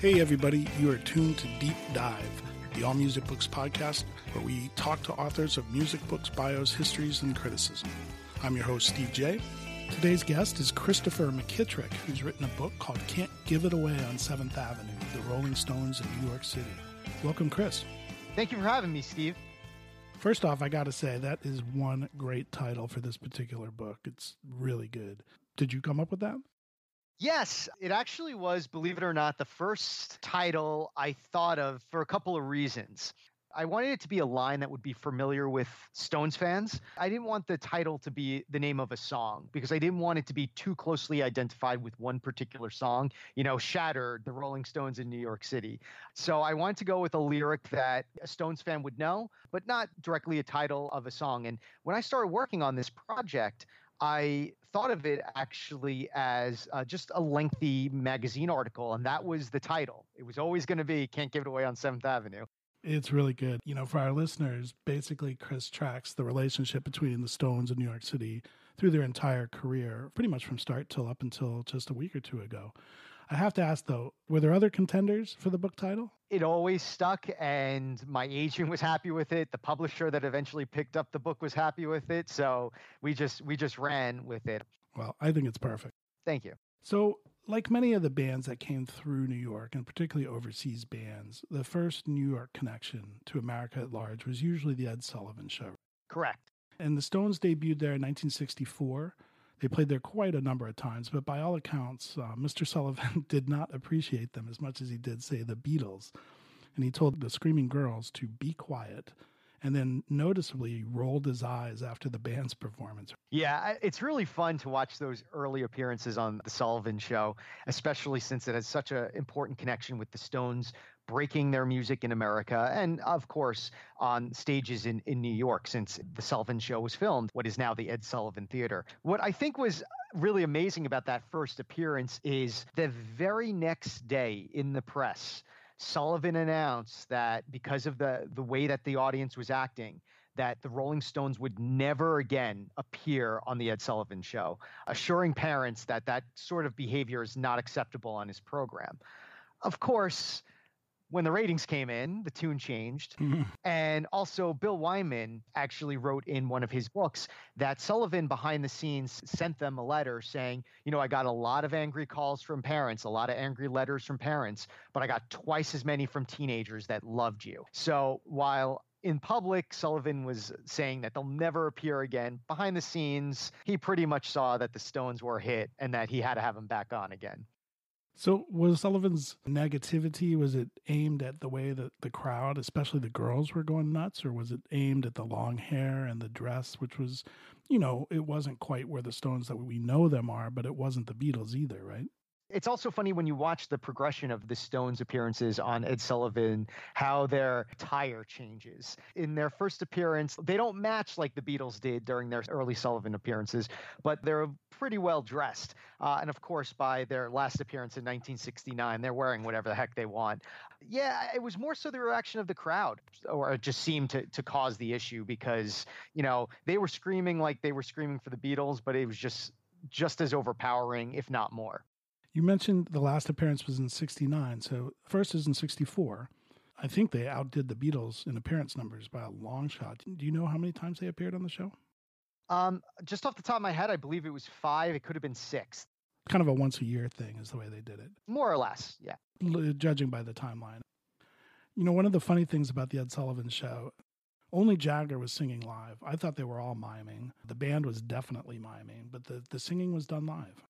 Hey, everybody, you are tuned to Deep Dive, the All Music Books podcast, where we talk to authors of music books, bios, histories, and criticism. I'm your host, Steve J. Today's guest is Christopher McKittrick, who's written a book called Can't Give It Away on 7th Avenue, The Rolling Stones in New York City. Welcome, Chris. Thank you for having me, Steve. First off, I got to say, that is one great title for this particular book. It's really good. Did you come up with that? Yes, it actually was, believe it or not, the first title I thought of for a couple of reasons. I wanted it to be a line that would be familiar with Stones fans. I didn't want the title to be the name of a song because I didn't want it to be too closely identified with one particular song, you know, Shattered, the Rolling Stones in New York City. So I wanted to go with a lyric that a Stones fan would know, but not directly a title of a song. And when I started working on this project, I thought of it actually as uh, just a lengthy magazine article, and that was the title. It was always going to be Can't Give It Away on 7th Avenue. It's really good. You know, for our listeners, basically, Chris tracks the relationship between the Stones and New York City through their entire career, pretty much from start till up until just a week or two ago. I have to ask though, were there other contenders for the book title? It always stuck, and my agent was happy with it. The publisher that eventually picked up the book was happy with it. So we just we just ran with it. Well, I think it's perfect. Thank you. So, like many of the bands that came through New York, and particularly overseas bands, the first New York connection to America at large was usually the Ed Sullivan Show. Correct. And the Stones debuted there in 1964. They played there quite a number of times, but by all accounts, uh, Mr. Sullivan did not appreciate them as much as he did, say, the Beatles. And he told the Screaming Girls to be quiet and then noticeably rolled his eyes after the band's performance. Yeah, it's really fun to watch those early appearances on the Sullivan Show, especially since it has such an important connection with the Stones breaking their music in America, and of course on stages in, in New York, since the Sullivan Show was filmed, what is now the Ed Sullivan Theater. What I think was really amazing about that first appearance is the very next day in the press, Sullivan announced that because of the the way that the audience was acting, that the Rolling Stones would never again appear on the Ed Sullivan Show, assuring parents that that sort of behavior is not acceptable on his program. Of course, when the ratings came in, the tune changed. Mm-hmm. And also, Bill Wyman actually wrote in one of his books that Sullivan behind the scenes sent them a letter saying, You know, I got a lot of angry calls from parents, a lot of angry letters from parents, but I got twice as many from teenagers that loved you. So while in public, Sullivan was saying that they'll never appear again. Behind the scenes, he pretty much saw that the Stones were a hit and that he had to have them back on again. So was Sullivan's negativity was it aimed at the way that the crowd, especially the girls were going nuts or was it aimed at the long hair and the dress which was, you know, it wasn't quite where the Stones that we know them are, but it wasn't the Beatles either, right? It's also funny when you watch the progression of the Stones appearances on Ed Sullivan, how their attire changes. In their first appearance, they don't match like the Beatles did during their early Sullivan appearances, but they're pretty well dressed. Uh, and of course, by their last appearance in 1969, they're wearing whatever the heck they want. Yeah, it was more so the reaction of the crowd, or it just seemed to, to cause the issue because, you know, they were screaming like they were screaming for the Beatles, but it was just just as overpowering, if not more. You mentioned the last appearance was in 69. So first is in 64. I think they outdid the Beatles in appearance numbers by a long shot. Do you know how many times they appeared on the show? Um, just off the top of my head, I believe it was five. It could have been six. Kind of a once a year thing is the way they did it. More or less, yeah. L- judging by the timeline. You know, one of the funny things about the Ed Sullivan show, only Jagger was singing live. I thought they were all miming. The band was definitely miming, but the, the singing was done live.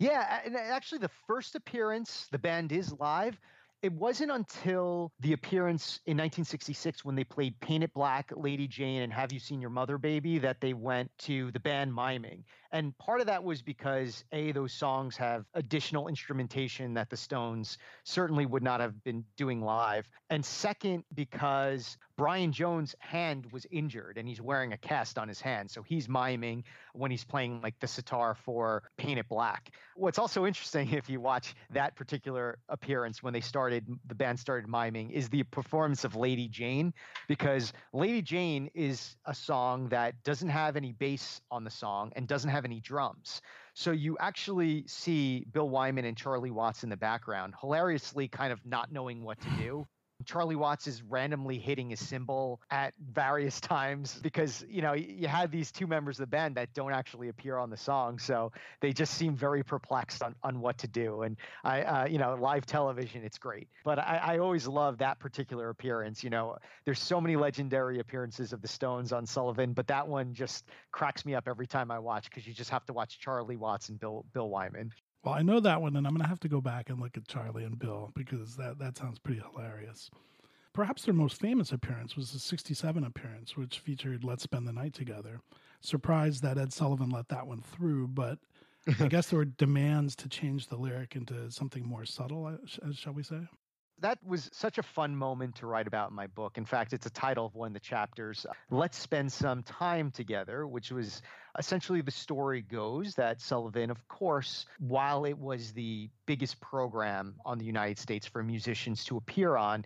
Yeah, and actually, the first appearance, the band is live. It wasn't until the appearance in 1966 when they played Paint It Black, Lady Jane, and Have You Seen Your Mother Baby that they went to the band miming. And part of that was because A, those songs have additional instrumentation that the Stones certainly would not have been doing live. And second, because Brian Jones' hand was injured and he's wearing a cast on his hand. So he's miming when he's playing like the sitar for Paint It Black. What's also interesting if you watch that particular appearance when they started, the band started miming, is the performance of Lady Jane, because Lady Jane is a song that doesn't have any bass on the song and doesn't have any drums. So you actually see Bill Wyman and Charlie Watts in the background, hilariously kind of not knowing what to do. Charlie Watts is randomly hitting his cymbal at various times because you know you had these two members of the band that don't actually appear on the song, so they just seem very perplexed on, on what to do. And I, uh, you know, live television, it's great, but I, I always love that particular appearance. You know, there's so many legendary appearances of the Stones on Sullivan, but that one just cracks me up every time I watch because you just have to watch Charlie Watts and Bill Bill Wyman. Well, I know that one, and I'm going to have to go back and look at Charlie and Bill because that, that sounds pretty hilarious. Perhaps their most famous appearance was the 67 appearance, which featured Let's Spend the Night Together. Surprised that Ed Sullivan let that one through, but I guess there were demands to change the lyric into something more subtle, uh, shall we say? That was such a fun moment to write about in my book. In fact, it's a title of one of the chapters. Uh, Let's spend some time together, which was essentially the story goes that Sullivan, of course, while it was the biggest program on the United States for musicians to appear on,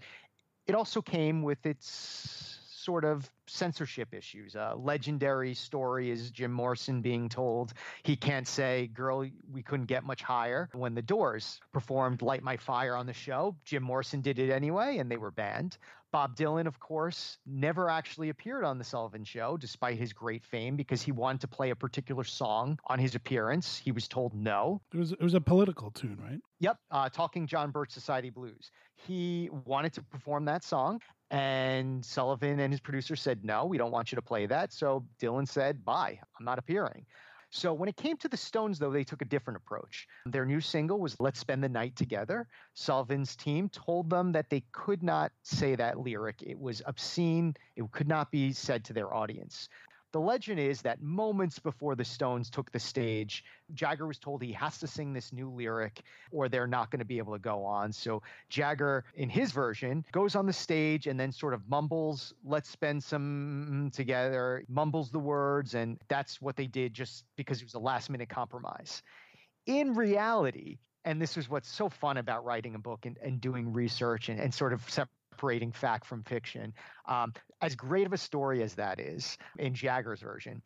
it also came with its sort of censorship issues. A legendary story is Jim Morrison being told he can't say, Girl, we couldn't get much higher. When the Doors performed Light My Fire on the show, Jim Morrison did it anyway, and they were banned. Bob Dylan, of course, never actually appeared on The Sullivan Show, despite his great fame, because he wanted to play a particular song on his appearance. He was told no. It was, it was a political tune, right? Yep. Uh, Talking John Birch Society Blues. He wanted to perform that song, and Sullivan and his producer said, No, we don't want you to play that. So Dylan said, Bye, I'm not appearing. So when it came to the Stones, though, they took a different approach. Their new single was Let's Spend the Night Together. Sullivan's team told them that they could not say that lyric. It was obscene, it could not be said to their audience. The legend is that moments before the Stones took the stage, Jagger was told he has to sing this new lyric or they're not going to be able to go on. So Jagger, in his version, goes on the stage and then sort of mumbles, let's spend some together, mumbles the words. And that's what they did just because it was a last minute compromise. In reality, and this is what's so fun about writing a book and, and doing research and, and sort of separating fact from fiction. Um, as great of a story as that is in Jagger's version,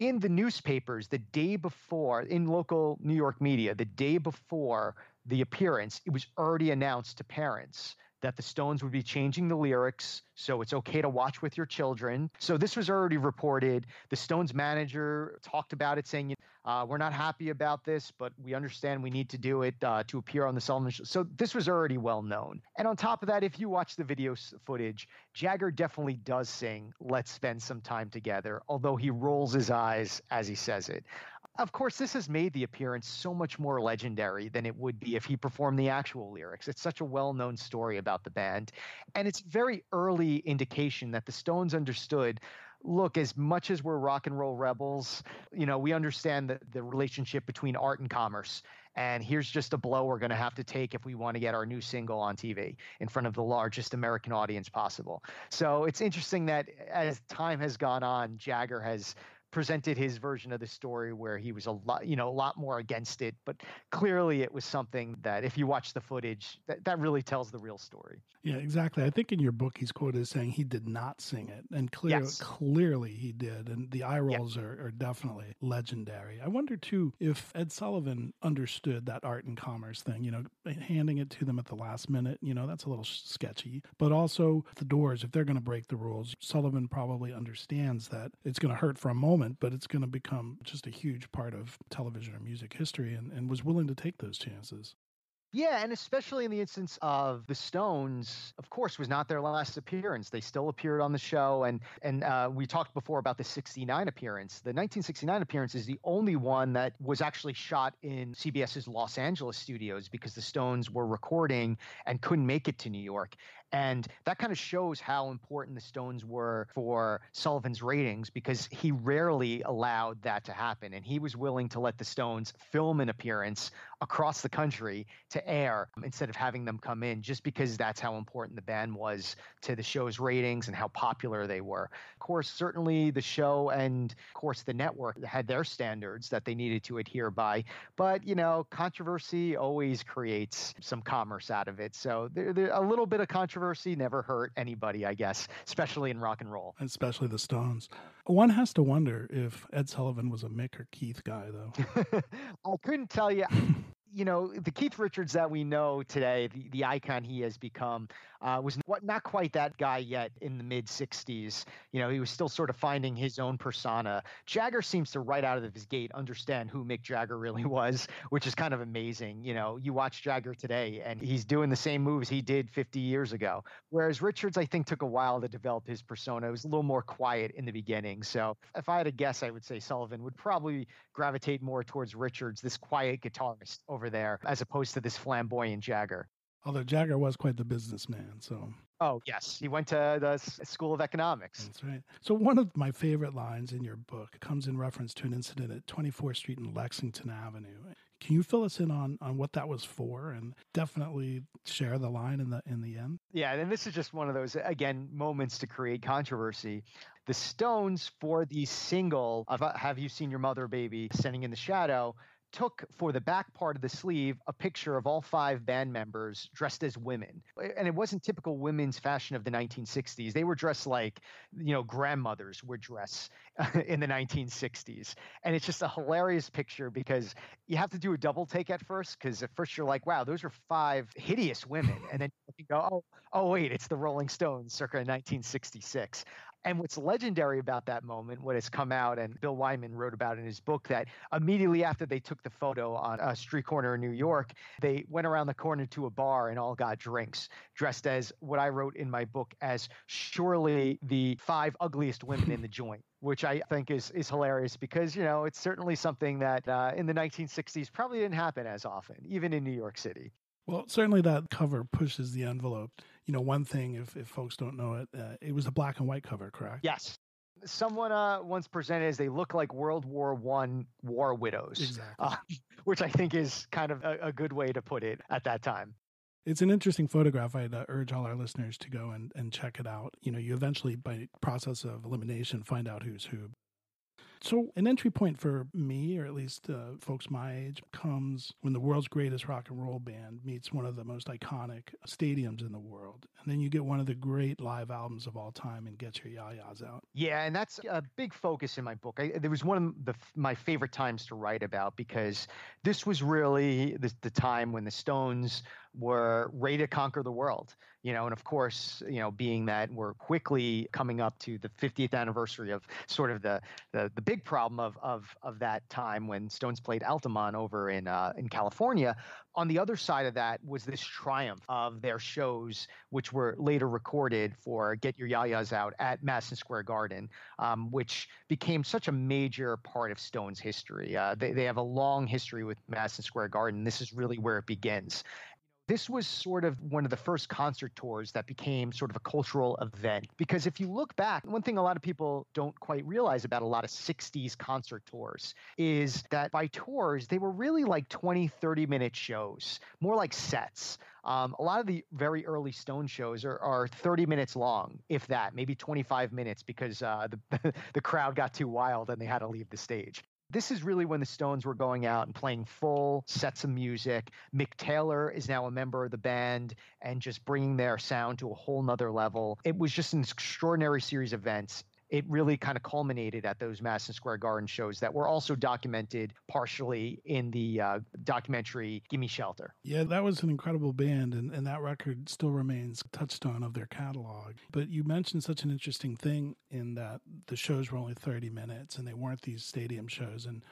in the newspapers the day before, in local New York media, the day before the appearance, it was already announced to parents that the Stones would be changing the lyrics, so it's okay to watch with your children. So this was already reported. The Stones manager talked about it, saying, uh, "We're not happy about this, but we understand we need to do it uh, to appear on the Sullivan Show." So this was already well known. And on top of that, if you watch the video footage, Jagger definitely does sing "Let's Spend Some Time Together," although he rolls his eyes as he says it. Of course, this has made the appearance so much more legendary than it would be if he performed the actual lyrics. It's such a well known story about the band. And it's very early indication that the Stones understood look, as much as we're rock and roll rebels, you know, we understand the, the relationship between art and commerce. And here's just a blow we're going to have to take if we want to get our new single on TV in front of the largest American audience possible. So it's interesting that as time has gone on, Jagger has presented his version of the story where he was a lot, you know, a lot more against it. But clearly, it was something that, if you watch the footage, that, that really tells the real story. Yeah, exactly. I think in your book, he's quoted as saying he did not sing it, and clear, yes. clearly he did. And the eye rolls yeah. are, are definitely legendary. I wonder too if Ed Sullivan understood that art and commerce thing. You know, handing it to them at the last minute. You know, that's a little sketchy. But also the Doors, if they're going to break the rules, Sullivan probably understands that it's going to hurt for a moment, but it's going to become just a huge part of television or music history, and, and was willing to take those chances. Yeah, and especially in the instance of the Stones, of course, was not their last appearance. They still appeared on the show, and and uh, we talked before about the '69 appearance. The 1969 appearance is the only one that was actually shot in CBS's Los Angeles studios because the Stones were recording and couldn't make it to New York. And that kind of shows how important the Stones were for Sullivan's ratings because he rarely allowed that to happen. And he was willing to let the Stones film an appearance across the country to air instead of having them come in just because that's how important the band was to the show's ratings and how popular they were. Of course, certainly the show and, of course, the network had their standards that they needed to adhere by. But, you know, controversy always creates some commerce out of it. So there, there, a little bit of controversy controversy never hurt anybody, I guess, especially in rock and roll. Especially the Stones. One has to wonder if Ed Sullivan was a Mick or Keith guy, though. I couldn't tell you you know, the Keith Richards that we know today, the, the icon he has become, uh, was not quite that guy yet in the mid 60s. You know, he was still sort of finding his own persona. Jagger seems to, right out of his gate, understand who Mick Jagger really was, which is kind of amazing. You know, you watch Jagger today and he's doing the same moves he did 50 years ago. Whereas Richards, I think, took a while to develop his persona. It was a little more quiet in the beginning. So if I had to guess, I would say Sullivan would probably gravitate more towards Richards, this quiet guitarist over there, as opposed to this flamboyant Jagger. Although Jagger was quite the businessman, so. Oh, yes. He went to the School of Economics. That's right. So, one of my favorite lines in your book comes in reference to an incident at 24th Street and Lexington Avenue. Can you fill us in on, on what that was for and definitely share the line in the in the end? Yeah, and this is just one of those again moments to create controversy. The Stones for the single of Have You Seen Your Mother Baby Standing in the Shadow took for the back part of the sleeve a picture of all five band members dressed as women. And it wasn't typical women's fashion of the 1960s. They were dressed like, you know, grandmothers would dress in the 1960s. And it's just a hilarious picture because you have to do a double take at first because at first you're like, wow, those are five hideous women. And then you go, oh, oh, wait, it's the Rolling Stones circa 1966. And what's legendary about that moment, what has come out, and Bill Wyman wrote about in his book, that immediately after they took the photo on a street corner in New York, they went around the corner to a bar and all got drinks, dressed as what I wrote in my book as surely the five ugliest women in the joint which I think is is hilarious because you know it's certainly something that uh, in the 1960s probably didn't happen as often, even in New York City. Well, certainly that cover pushes the envelope. You know, one thing, if, if folks don't know it, uh, it was a black and white cover, correct? Yes. Someone uh, once presented as they look like World War One war widows, exactly. uh, which I think is kind of a, a, good way to put it at that time. It's an interesting photograph. I'd uh, urge all our listeners to go and, and check it out. You know, you eventually, by process of elimination, find out who's who. So, an entry point for me, or at least uh, folks my age, comes when the world's greatest rock and roll band meets one of the most iconic stadiums in the world. And then you get one of the great live albums of all time and Get Your Ya-Ya's Out. Yeah, and that's a big focus in my book. I, there was one of the, my favorite times to write about because this was really the, the time when the Stones were ready to conquer the world you know and of course you know being that we're quickly coming up to the 50th anniversary of sort of the the, the big problem of of of that time when stones played altamont over in uh, in california on the other side of that was this triumph of their shows which were later recorded for get your ya-ya's out at madison square garden um, which became such a major part of stones history. Uh, they, they have a long history with madison square garden. This is really where it begins This was sort of one of the first concert tours that became sort of a cultural event. Because if you look back, one thing a lot of people don't quite realize about a lot of 60s concert tours is that by tours, they were really like 20, 30 minute shows, more like sets. Um, a lot of the very early Stone shows are, are 30 minutes long, if that, maybe 25 minutes, because uh, the, the crowd got too wild and they had to leave the stage. This is really when the Stones were going out and playing full sets of music. Mick Taylor is now a member of the band and just bringing their sound to a whole nother level. It was just an extraordinary series of events it really kind of culminated at those Madison Square Garden shows that were also documented partially in the uh, documentary Gimme Shelter. Yeah, that was an incredible band, and, and that record still remains touchstone of their catalog. But you mentioned such an interesting thing in that the shows were only 30 minutes and they weren't these stadium shows. And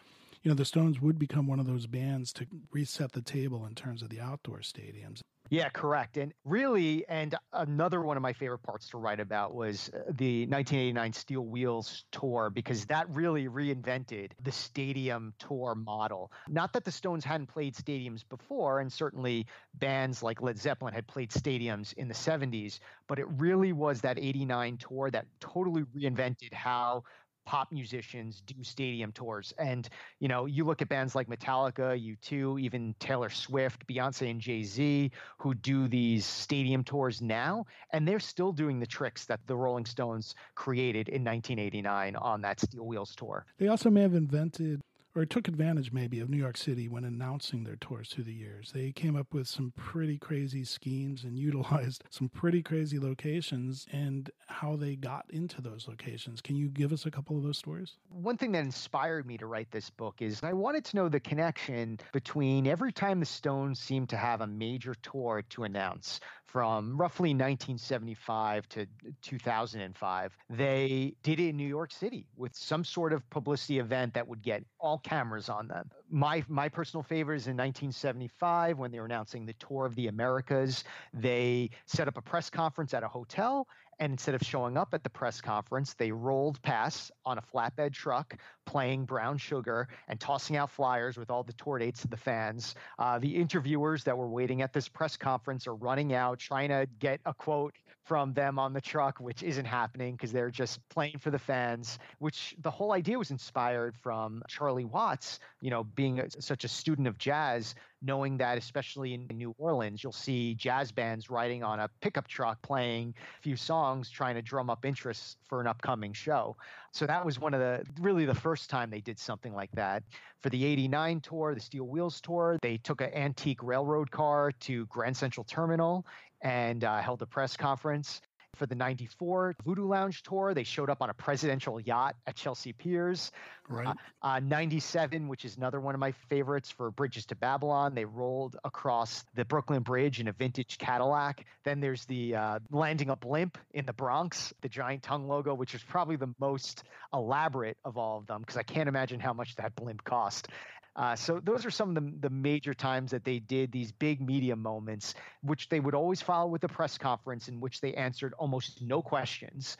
you know, the Stones would become one of those bands to reset the table in terms of the outdoor stadiums. Yeah, correct. And really, and another one of my favorite parts to write about was uh, the 1989 Steel Wheels tour because that really reinvented the stadium tour model. Not that the Stones hadn't played stadiums before, and certainly bands like Led Zeppelin had played stadiums in the 70s, but it really was that 89 tour that totally reinvented how pop musicians do stadium tours. And, you know, you look at bands like Metallica, U2, even Taylor Swift, Beyonce, and Jay Z, who do these stadium tours now, and they're still doing the tricks that the Rolling Stones created in 1989 on that Steel Wheels tour. They also may have invented or took advantage maybe of New York City when announcing their tours through the years. They came up with some pretty crazy schemes and utilized some pretty crazy locations and how they got into those locations. Can you give us a couple of those stories? One thing that inspired me to write this book is I wanted to know the connection between every time the Stones seemed to have a major tour to announce from roughly 1975 to 2005. They did it in New York City with some sort of publicity event that would get all cameras on them. My my personal favorite is in 1975 when they were announcing the tour of the Americas. They set up a press conference at a hotel and instead of showing up at the press conference, they rolled past on a flatbed truck playing Brown Sugar and tossing out flyers with all the tour dates to the fans. Uh, the interviewers that were waiting at this press conference are running out, trying to get a quote from them on the truck, which isn't happening because they're just playing for the fans, which the whole idea was inspired from Charlie Watts, you know, being a, such a student of jazz knowing that especially in New Orleans, you'll see jazz bands riding on a pickup truck playing a few songs, trying to drum up interest for an upcoming show. So that was one of the really the first time they did something like that. For the 89 tour, the Steel Wheels tour, they took an antique railroad car to Grand Central Terminal and uh, held a press conference for the 94 Voodoo Lounge tour. They showed up on a presidential yacht at Chelsea Piers. Right. Uh, uh, 97, which is another one of my favorites for Bridges to Babylon. They rolled across the Brooklyn Bridge in a vintage Cadillac. Then there's the uh, landing a blimp in the Bronx, the giant tongue logo, which is probably the most elaborate of all of them because I can't imagine how much that blimp cost. Uh, so those are some of the, the major times that they did these big media moments, which they would always follow with a press conference in which they answered almost no questions.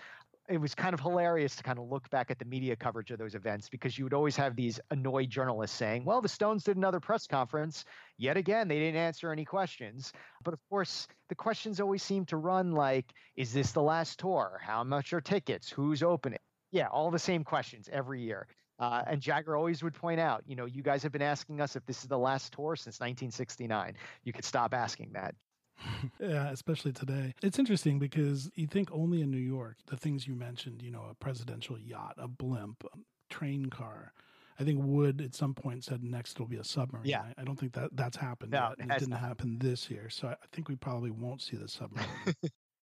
It was kind of hilarious to kind of look back at the media coverage of those events because you would always have these annoyed journalists saying, well, the Stones did another press conference. Yet again, they didn't answer any questions. But of course, the questions always seem to run like, is this the last tour? How much are tickets? Who's opening? Yeah, all the same questions every year. Uh, and Jagger always would point out, you know, you guys have been asking us if this is the last tour since 1969. You could stop asking that. yeah, especially today. It's interesting because you think only in New York, the things you mentioned, you know, a presidential yacht, a blimp, a train car. I think Wood at some point said next it'll be a submarine. Yeah. I, I don't think that that's happened no, yet. It, it didn't not. happen this year. So I think we probably won't see the submarine.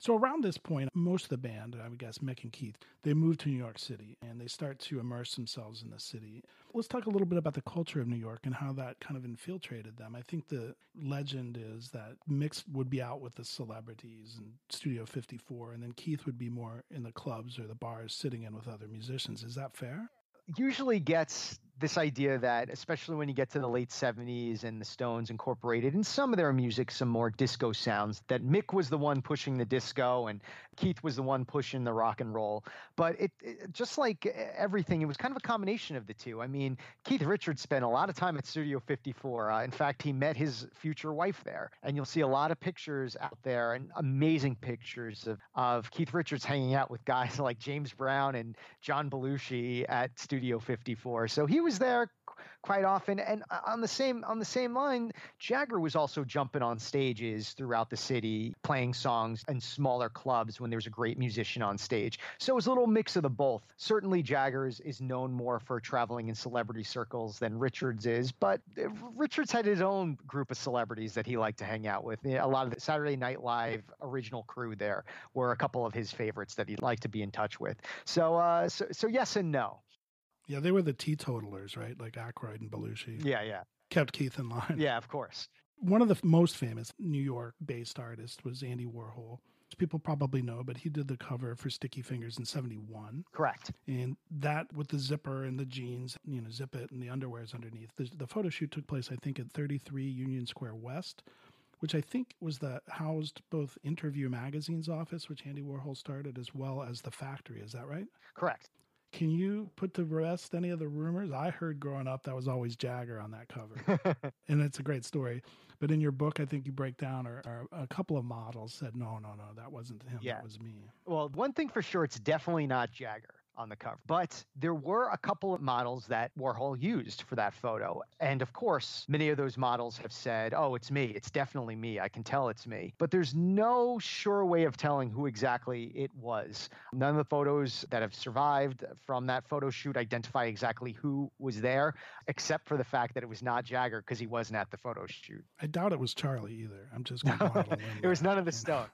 So around this point, most of the band, I would guess Mick and Keith, they move to New York City and they start to immerse themselves in the city. Let's talk a little bit about the culture of New York and how that kind of infiltrated them. I think the legend is that Mick would be out with the celebrities in Studio 54, and then Keith would be more in the clubs or the bars sitting in with other musicians. Is that fair? Usually gets this idea that, especially when you get to the late 70s and the Stones incorporated in some of their music some more disco sounds, that Mick was the one pushing the disco and Keith was the one pushing the rock and roll. But it, it just like everything, it was kind of a combination of the two. I mean, Keith Richards spent a lot of time at Studio 54. Uh, in fact, he met his future wife there. And you'll see a lot of pictures out there and amazing pictures of, of Keith Richards hanging out with guys like James Brown and John Belushi at Studio 54. So he was was there quite often. And uh, on the same on the same line, Jagger was also jumping on stages throughout the city, playing songs in smaller clubs when there was a great musician on stage. So it was a little mix of the both. Certainly, Jagger is known more for traveling in celebrity circles than Richards is, but uh, Richards had his own group of celebrities that he liked to hang out with. A lot of the Saturday Night Live original crew there were a couple of his favorites that he'd like to be in touch with. So, uh, so, so yes and no. Yeah, they were the teetotalers, right? Like Aykroyd and Belushi. Yeah, yeah. Kept Keith in line. Yeah, of course. One of the most famous New York based artists was Andy Warhol. People probably know, but he did the cover for Sticky Fingers in 71. Correct. And that with the zipper and the jeans, you know, zip it and the underwears underneath. The, the photo shoot took place, I think, at 33 Union Square West, which I think was the housed both Interview Magazine's office, which Andy Warhol started, as well as the factory. Is that right? Correct. Can you put to rest any of the rumors? I heard growing up that was always Jagger on that cover, and it's a great story. But in your book, I think you break down, or, or, a couple of models said, "No, no, no, that wasn't him. Yeah. That was me." Well, one thing for sure, it's definitely not Jagger on the cover. But there were a couple of models that Warhol used for that photo. And of course, many of those models have said, oh, it's me. It's definitely me. I can tell it's me. But there's no sure way of telling who exactly it was. None of the photos that have survived from that photo shoot identify exactly who was there, except for the fact that it was not Jagger because he wasn't at the photo shoot. I doubt it was Charlie either. I'm just going to It was none of the Stone.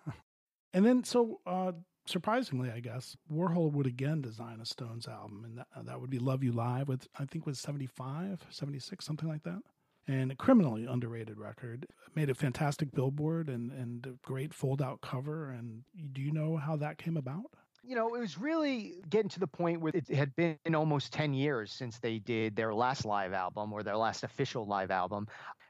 And then, so uh, surprisingly, I guess, Warhol would again design a Stones album, and that, that would be Love You Live, with I think was 75, 76, something like that. And a criminally underrated record. Made a fantastic billboard and, and a great fold out cover. And do you know how that came about? you know, it was really getting to the point where it had been almost 10 years since they did their last live album or their last official live album.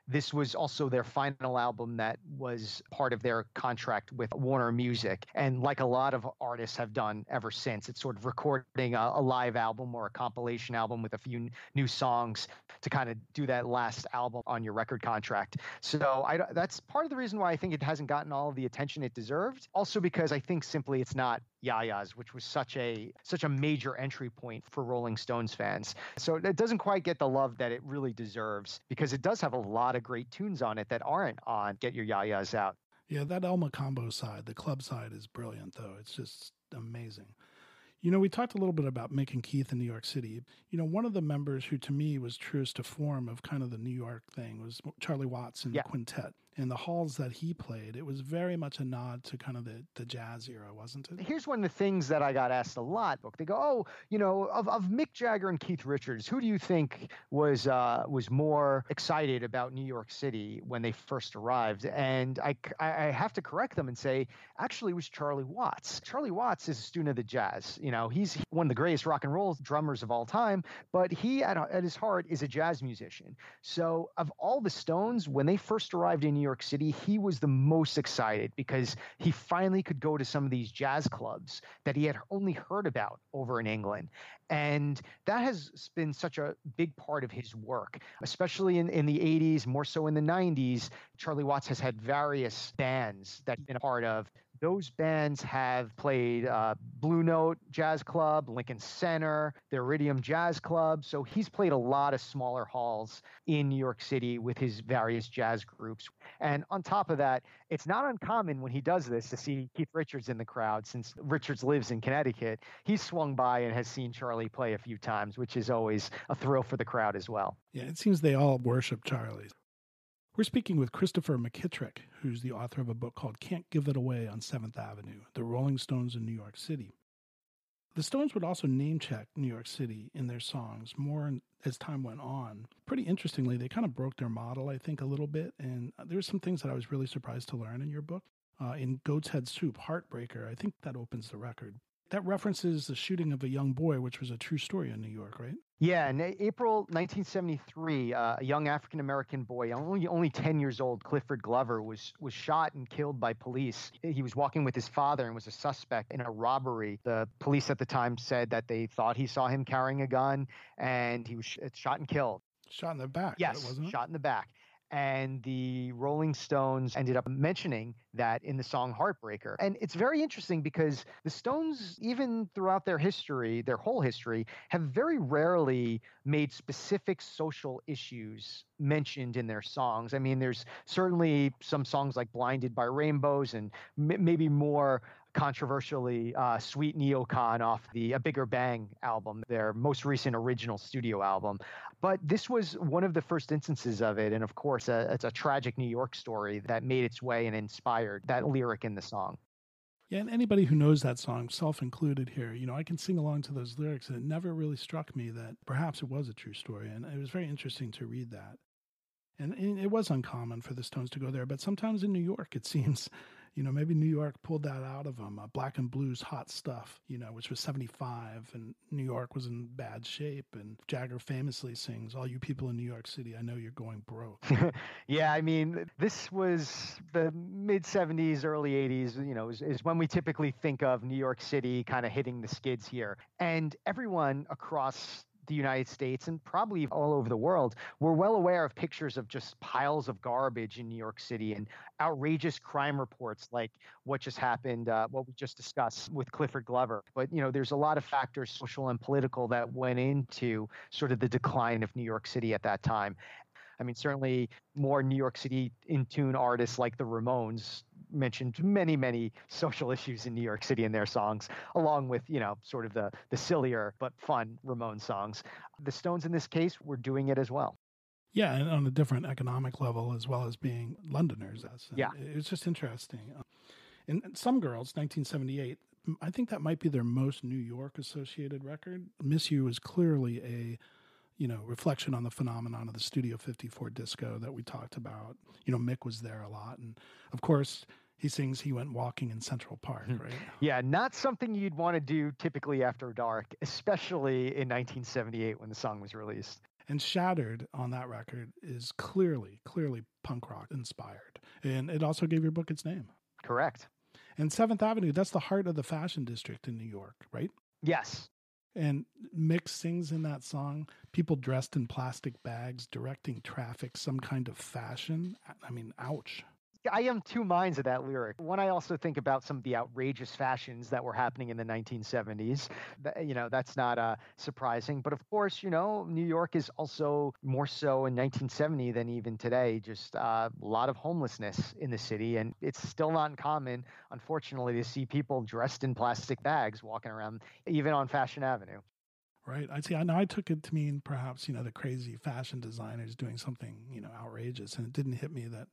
This was also their final album that was part of their contract with Warner Music. And like a lot of artists have done ever since, it's sort of recording a, a live album or a compilation album with a few new songs to kind of do that last album on your record contract. So I, that's part of the reason why I think it hasn't gotten all the attention it deserved. Also because I think simply it's not Ya-Ya's, which was such a such a major entry point for Rolling Stones fans. So it doesn't quite get the love that it really deserves because it does have a lot of great tunes on it that aren't on Get Your Ya-Ya's Out. Yeah, that El Mocambo side, the club side is brilliant though. It's just amazing. You know, we talked a little bit about Mick and Keith in New York City. You know, one of the members who to me was truest to form of kind of the New York thing was Charlie Watts and yeah. the quintet. In the halls that he played, it was very much a nod to kind of the, the jazz era, wasn't it? Here's one of the things that I got asked a lot. Book. They go, oh, you know, of, of Mick Jagger and Keith Richards, who do you think was uh, was more excited about New York City when they first arrived? And I, I have to correct them and say, actually, it was Charlie Watts. Charlie Watts is a student of the jazz. You know, he's one of the greatest rock and roll drummers of all time, but he, at, at his heart, is a jazz musician. So, of all the Stones, when they first arrived in New York City, he was the most excited because he finally could go to some of these jazz clubs that he had only heard about over in England. And that has been such a big part of his work, especially in, in the 80s, more so in the 90s. Charlie Watts has had various bands that he's been a part of those bands have played uh, Blue Note Jazz Club, Lincoln Center, the Iridium Jazz Club. So he's played a lot of smaller halls in New York City with his various jazz groups. And on top of that, it's not uncommon when he does this to see Keith Richards in the crowd since Richards lives in Connecticut. He's swung by and has seen Charlie play a few times, which is always a thrill for the crowd as well. Yeah, it seems they all worship Charlie. We're speaking with Christopher McKittrick, who's the author of a book called Can't Give It Away on 7th Avenue The Rolling Stones in New York City. The Stones would also name check New York City in their songs more as time went on. Pretty interestingly, they kind of broke their model, I think, a little bit. And there's some things that I was really surprised to learn in your book. Uh, in Goat's Head Soup, Heartbreaker, I think that opens the record. That references the shooting of a young boy, which was a true story in New York, right? Yeah, in April 1973, uh, a young African American boy, only only 10 years old, Clifford Glover, was was shot and killed by police. He was walking with his father and was a suspect in a robbery. The police at the time said that they thought he saw him carrying a gun, and he was shot and killed. Shot in the back. Yes, shot in the back. And the Rolling Stones ended up mentioning that in the song Heartbreaker. And it's very interesting because the Stones, even throughout their history, their whole history, have very rarely made specific social issues mentioned in their songs. I mean, there's certainly some songs like Blinded by Rainbows and m- maybe more controversially uh, Sweet Neocon off the A Bigger Bang album, their most recent original studio album. But this was one of the first instances of it. And of course, uh, it's a tragic New York story that made its way and inspired that lyric in the song. Yeah, and anybody who knows that song, self included here, you know, I can sing along to those lyrics. And it never really struck me that perhaps it was a true story. And it was very interesting to read that. And, and it was uncommon for the Stones to go there, but sometimes in New York, it seems you know, maybe New York pulled that out of them. Uh, Black and Blue's Hot Stuff, you know, which was 75, and New York was in bad shape. And Jagger famously sings, All you people in New York City, I know you're going broke. yeah, I mean, this was the mid 70s, early 80s, you know, is, is when we typically think of New York City kind of hitting the skids here. And everyone across the United States and probably all over the world, we're well aware of pictures of just piles of garbage in New York City and outrageous crime reports like what just happened, uh, what we just discussed with Clifford Glover. But, you know, there's a lot of factors, social and political, that went into sort of the decline of New York City at that time. I mean, certainly more New York City in tune artists like the Ramones mentioned many, many social issues in New York City in their songs, along with, you know, sort of the, the sillier but fun Ramones songs. The Stones in this case were doing it as well. Yeah, and on a different economic level as well as being Londoners. Yeah. It's just interesting. And Some Girls, 1978, I think that might be their most New York associated record. Miss You is clearly a you know, reflection on the phenomenon of the Studio 54 disco that we talked about. You know, Mick was there a lot. And of course, he sings he went walking in Central Park, hmm. right? yeah, not something you'd want to do typically after dark, especially in 1978 when the song was released. And Shattered on that record is clearly, clearly punk rock inspired. And it also gave your book its name. Correct. And Seventh Avenue, that's the heart of the fashion district in New York, right? Yes. And Mick sings in that song, people dressed in plastic bags, directing traffic, some kind of fashion. I mean, ouch. I am two minds of that lyric. One, I also think about some of the outrageous fashions that were happening in the 1970s. You know, that's not uh, surprising. But of course, you know, New York is also more so in 1970 than even today. Just uh, a lot of homelessness in the city. And it's still not uncommon, unfortunately, to see people dressed in plastic bags walking around, even on Fashion Avenue. Right. I see. I know I took it to mean perhaps, you know, the crazy fashion designers doing something, you know, outrageous. And it didn't hit me that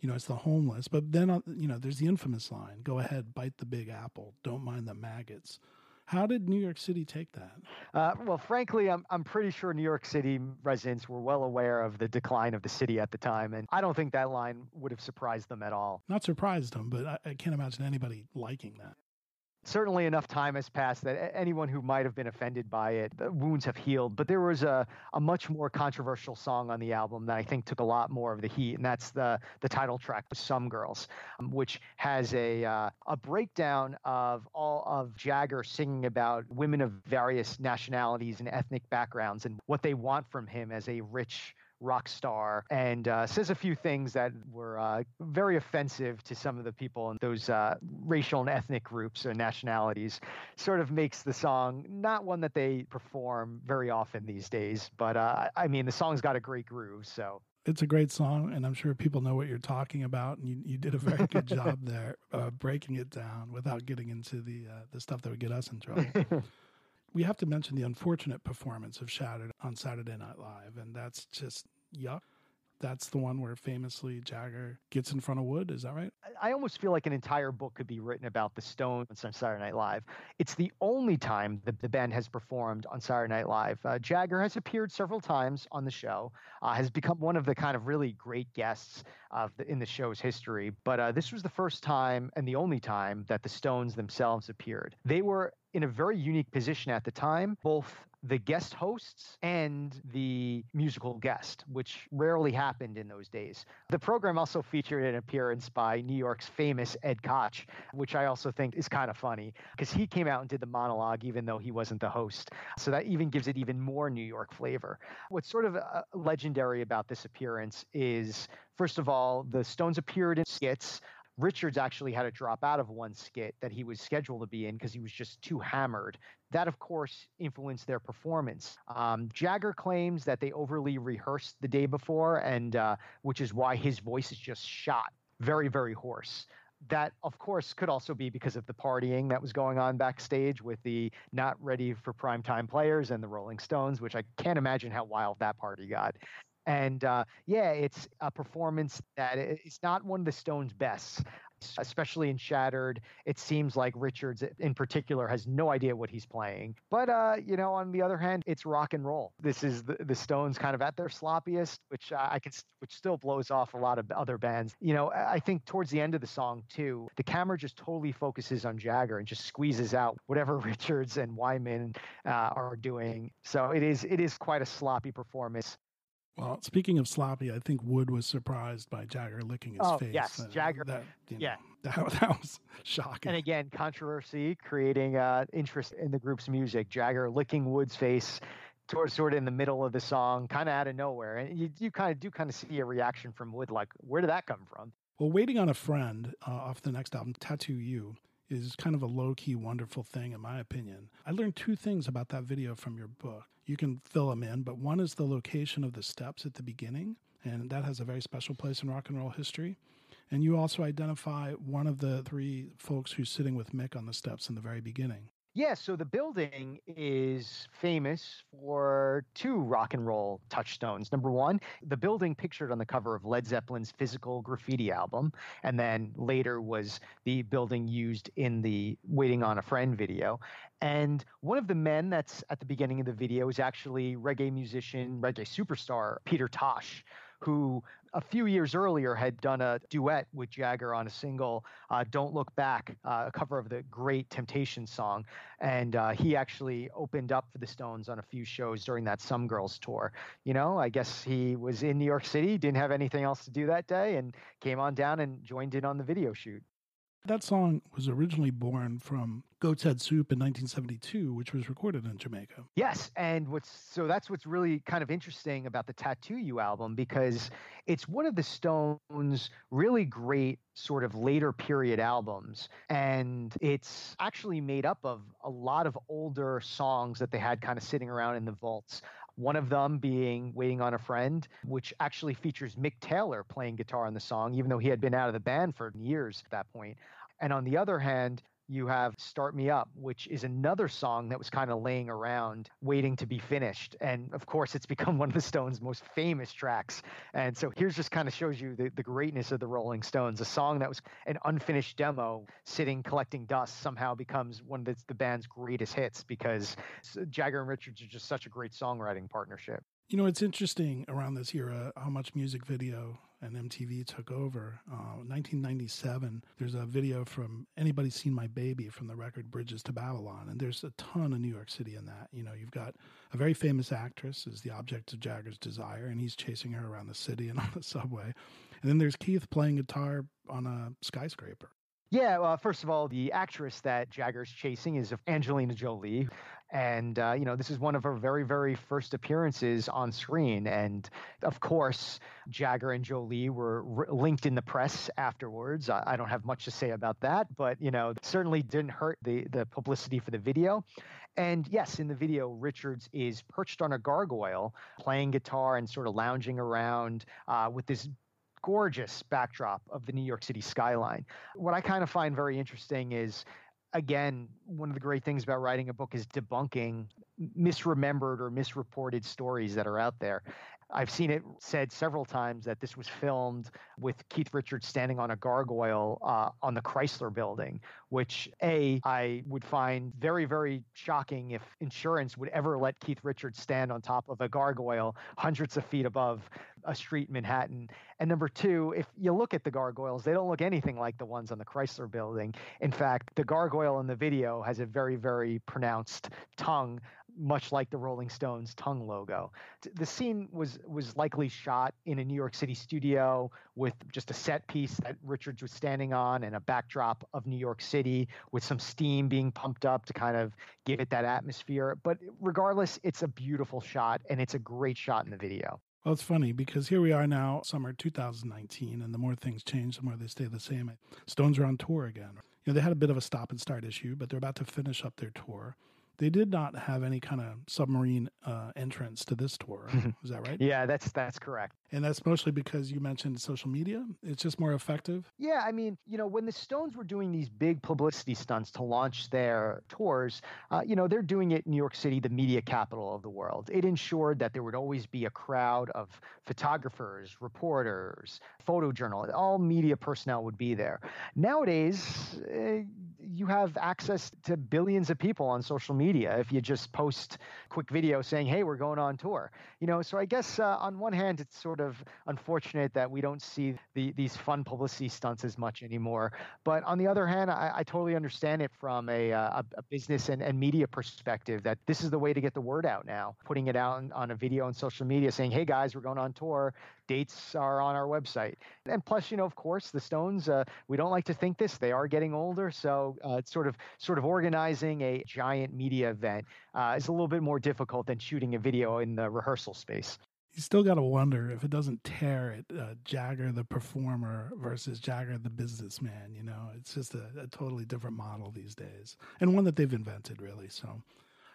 you know, it's the homeless. But then, uh, you know, there's the infamous line go ahead, bite the big apple, don't mind the maggots. How did New York City take that? Uh, well, frankly, I'm, I'm pretty sure New York City residents were well aware of the decline of the city at the time. And I don't think that line would have surprised them at all. Not surprised them, but I, I can't imagine anybody liking that certainly enough time has passed that anyone who might have been offended by it, the wounds have healed. But there was a, a much more controversial song on the album that I think took a lot more of the heat, and that's the the title track, "Some Girls," um, which has a uh, a breakdown of all of Jagger singing about women of various nationalities and ethnic backgrounds and what they want from him as a rich rock star and uh, says a few things that were uh, very offensive to some of the people in those uh, racial and ethnic groups or nationalities. Sort of makes the song not one that they perform very often these days, but uh, I mean, the song's got a great groove. So it's a great song, and I'm sure people know what you're talking about, and you, you did a very good job there uh, breaking it down without getting into the uh, the stuff that would get us in trouble. we have to mention the unfortunate performance of Shattered on Saturday Night Live, and that's just yuck. That's the one where famously Jagger gets in front of Wood. Is that right? I almost feel like an entire book could be written about the Stones on Saturday Night Live. It's the only time that the band has performed on Saturday Night Live. Uh, Jagger has appeared several times on the show, uh, has become one of the kind of really great guests of the, in the show's history. But uh, this was the first time and the only time that the Stones themselves appeared. They were in a very unique position at the time, both the guest hosts and the musical guest, which rarely happened in those days. The program also featured an appearance by New York's famous Ed Koch, which I also think is kind of funny because he came out and did the monologue even though he wasn't the host. So that even gives it even more New York flavor. What's sort of uh, legendary about this appearance is, first of all, the Stones appeared in skits. Richards actually had to drop out of one skit that he was scheduled to be in because he was just too hammered. That, of course, influenced their performance. Um, Jagger claims that they overly rehearsed the day before, and uh, which is why his voice is just shot very, very hoarse. That, of course, could also be because of the partying that was going on backstage with the not ready for primetime players and the Rolling Stones, which I can't imagine how wild that party got. And uh, yeah, it's a performance that it's not one of the Stones' best, especially in Shattered. It seems like Richards, in particular, has no idea what he's playing. But uh, you know, on the other hand, it's rock and roll. This is the, the Stones kind of at their sloppiest, which uh, I can, which still blows off a lot of other bands. You know, I think towards the end of the song too, the camera just totally focuses on Jagger and just squeezes out whatever Richards and Wyman uh, are doing. So it is it is quite a sloppy performance. Well, speaking of sloppy, I think Wood was surprised by Jagger licking his oh, face. Yes, Jagger. That, you know, yeah, that, that, was shocking. And again, controversy creating uh, interest in the group's music. Jagger licking Wood's face, sort sort of in the middle of the song, kind of out of nowhere, and you you kind of do kind of see a reaction from Wood, like where did that come from? Well, waiting on a friend uh, off the next album, Tattoo You, is kind of a low key, wonderful thing, in my opinion. I learned two things about that video from your book. You can fill them in, but one is the location of the steps at the beginning, and that has a very special place in rock and roll history. And you also identify one of the three folks who's sitting with Mick on the steps in the very beginning. Yeah, so the building is famous for two rock and roll touchstones. Number one, the building pictured on the cover of Led Zeppelin's Physical Graffiti album, and then later was the building used in the Waiting on a Friend video. And one of the men that's at the beginning of the video is actually reggae musician, reggae superstar Peter Tosh, who a few years earlier had done a duet with Jagger on a single, uh, Don't Look Back, uh, a cover of the great Temptation song. And uh, he actually opened up for the Stones on a few shows during that Some Girls tour. You know, I guess he was in New York City, didn't have anything else to do that day, and came on down and joined in on the video shoot. That song was originally born from Goat's Head Soup in 1972, which was recorded in Jamaica. Yes, and what's so that's what's really kind of interesting about the Tattoo You album because it's one of the Stones' really great sort of later period albums, and it's actually made up of a lot of older songs that they had kind of sitting around in the vaults. One of them being Waiting on a Friend, which actually features Mick Taylor playing guitar on the song, even though he had been out of the band for years at that point. And on the other hand, you have Start Me Up, which is another song that was kind of laying around waiting to be finished. And of course, it's become one of the Stones' most famous tracks. And so here's just kind of shows you the, the greatness of the Rolling Stones. A song that was an unfinished demo sitting collecting dust somehow becomes one of the, the band's greatest hits because Jagger and Richards are just such a great songwriting partnership. You know, it's interesting around this era how much music video and MTV took over. Uh, 1997, there's a video from Anybody Seen My Baby from the record Bridges to Babylon, and there's a ton of New York City in that. You know, you've got a very famous actress is the object of Jagger's desire, and he's chasing her around the city and on the subway. And then there's Keith playing guitar on a skyscraper. Yeah, well, first of all, the actress that Jagger's chasing is Angelina Jolie. And, uh, you know, this is one of her very, very first appearances on screen. And of course, Jagger and Jolie were re- linked in the press afterwards. I, I, don't have much to say about that, but, you know, certainly didn't hurt the, the publicity for the video. And yes, in the video, Richards is perched on a gargoyle, playing guitar and sort of lounging around uh, with this gorgeous backdrop of the New York City skyline. What I kind of find very interesting is again, one of the great things about writing a book is debunking misremembered or misreported stories that are out there. I've seen it said several times that this was filmed with Keith Richards standing on a gargoyle uh, on the Chrysler building, which A, I would find very, very shocking if insurance would ever let Keith Richards stand on top of a gargoyle hundreds of feet above a street in Manhattan. And number two, if you look at the gargoyles, they don't look anything like the ones on the Chrysler building. In fact, the gargoyle in the video has a very, very pronounced tongue much like the Rolling Stones tongue logo. The scene was was likely shot in a New York City studio with just a set piece that Richards was standing on and a backdrop of New York City with some steam being pumped up to kind of give it that atmosphere. But regardless, it's a beautiful shot and it's a great shot in the video. Well, it's funny because here we are now, summer 2019, and the more things change, the more they stay the same. Stones are on tour again. You know, they had a bit of a stop and start issue, but they're about to finish up their tour. They did not have any kind of submarine uh, entrance to this tour. Is that right? yeah, that's that's correct. And that's mostly because you mentioned social media. It's just more effective. Yeah, I mean, you know, when the Stones were doing these big publicity stunts to launch their tours, uh, you know, they're doing it in New York City, the media capital of the world. It ensured that there would always be a crowd of photographers, reporters, photojournalists, all media personnel would be there. Nowadays, uh, you have access to billions of people on social media if you just post quick video saying hey we're going on tour you know so i guess uh, on one hand it's sort of unfortunate that we don't see the, these fun publicity stunts as much anymore but on the other hand i, I totally understand it from a, uh, a, a business and, and, media perspective that this is the way to get the word out now putting it out on, on a video on social media saying hey guys we're going on tour dates are on our website. And plus, you know, of course, the Stones, uh, we don't like to think this, they are getting older. So uh, it's sort of sort of organizing a giant media event uh, is a little bit more difficult than shooting a video in the rehearsal space. You still got to wonder if it doesn't tear at uh, Jagger the performer versus Jagger the businessman. You know, it's just a, a totally different model these days, and one that they've invented, really. So,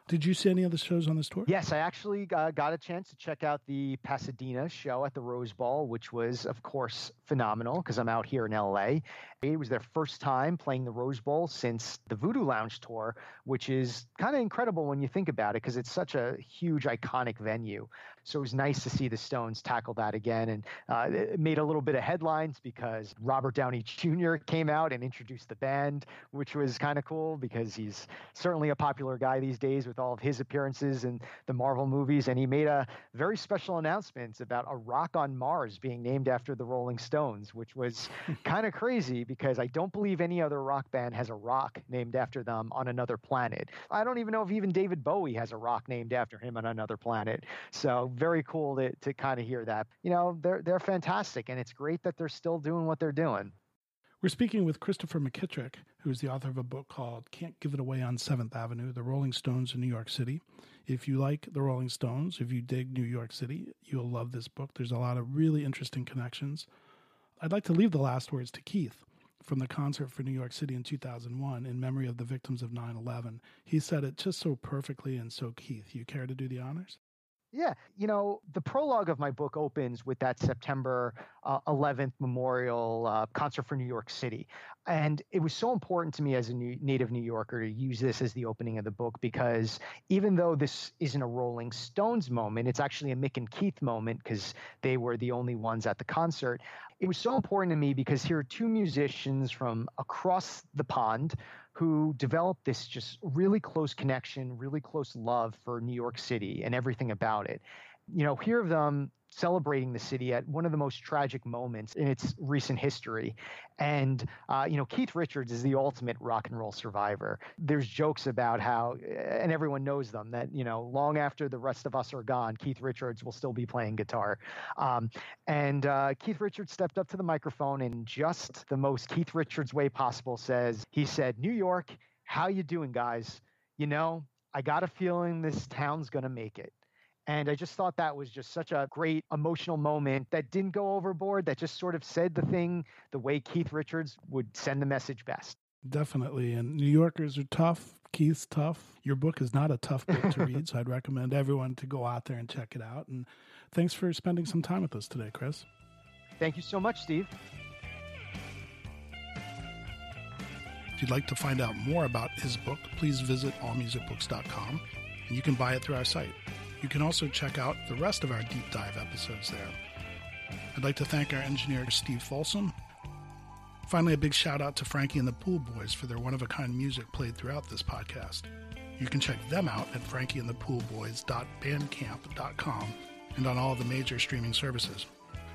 did you see any of the shows on this tour? Yes, I actually uh, got a chance to check out the Pasadena show at the Rose Bowl, which was, of course, phenomenal because I'm out here in LA. It was their first time playing the Rose Bowl since the Voodoo Lounge tour, which is kind of incredible when you think about it because it's such a huge, iconic venue. So it was nice to see the Stones tackle that again. And uh, it made a little bit of headlines because Robert Downey Jr. came out and introduced the band, which was kind of cool because he's certainly a popular guy these days with all of his appearances in the Marvel movies. And he made a very special announcement about a rock on Mars being named after the Rolling Stones, which was kind of crazy because I don't believe any other rock band has a rock named after them on another planet. I don't even know if even David Bowie has a rock named after him on another planet. So very cool to, to kind of hear that. You know, they're they're fantastic, and it's great that they're still doing what they're doing. We're speaking with Christopher McKittrick, who is the author of a book called Can't Give It Away on 7th Avenue The Rolling Stones in New York City. If you like the Rolling Stones, if you dig New York City, you'll love this book. There's a lot of really interesting connections. I'd like to leave the last words to Keith from the concert for New York City in 2001 in memory of the victims of 9 11. He said it just so perfectly and so Keith. You care to do the honors? Yeah. You know, the prologue of my book opens with that September uh, 11th memorial uh, concert for New York City. And it was so important to me as a new, native New Yorker to use this as the opening of the book because even though this isn't a Rolling Stones moment, it's actually a Mick and Keith moment because they were the only ones at the concert. It was so important to me because here are two musicians from across the pond who developed this just really close connection, really close love for New York City and everything about it. You know, hear of them celebrating the city at one of the most tragic moments in its recent history. And, uh, you know, Keith Richards is the ultimate rock and roll survivor. There's jokes about how, and everyone knows them, that, you know, long after the rest of us are gone, Keith Richards will still be playing guitar. Um, and uh, Keith Richards stepped up to the microphone in just the most Keith Richards way possible says, he said, New York, how you doing, guys? You know, I got a feeling this town's going to make it. And I just thought that was just such a great emotional moment that didn't go overboard, that just sort of said the thing the way Keith Richards would send the message best. Definitely. And New Yorkers are tough. Keith's tough. Your book is not a tough book to read, so I'd recommend everyone to go out there and check it out. And thanks for spending some time with us today, Chris. Thank you so much, Steve. If you'd like to find out more about his book, please visit allmusicbooks.com and you can buy it through our site. You can also check out the rest of our deep dive episodes there. I'd like to thank our engineer, Steve Folsom. Finally, a big shout out to Frankie and the Pool Boys for their one of a kind music played throughout this podcast. You can check them out at frankieandthepoolboys.bandcamp.com and on all the major streaming services.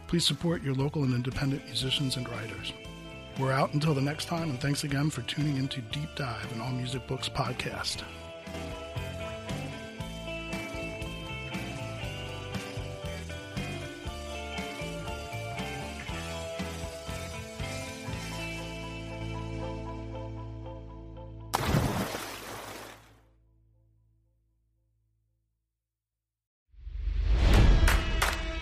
Please support your local and independent musicians and writers. We're out until the next time, and thanks again for tuning into Deep Dive and All Music Books podcast.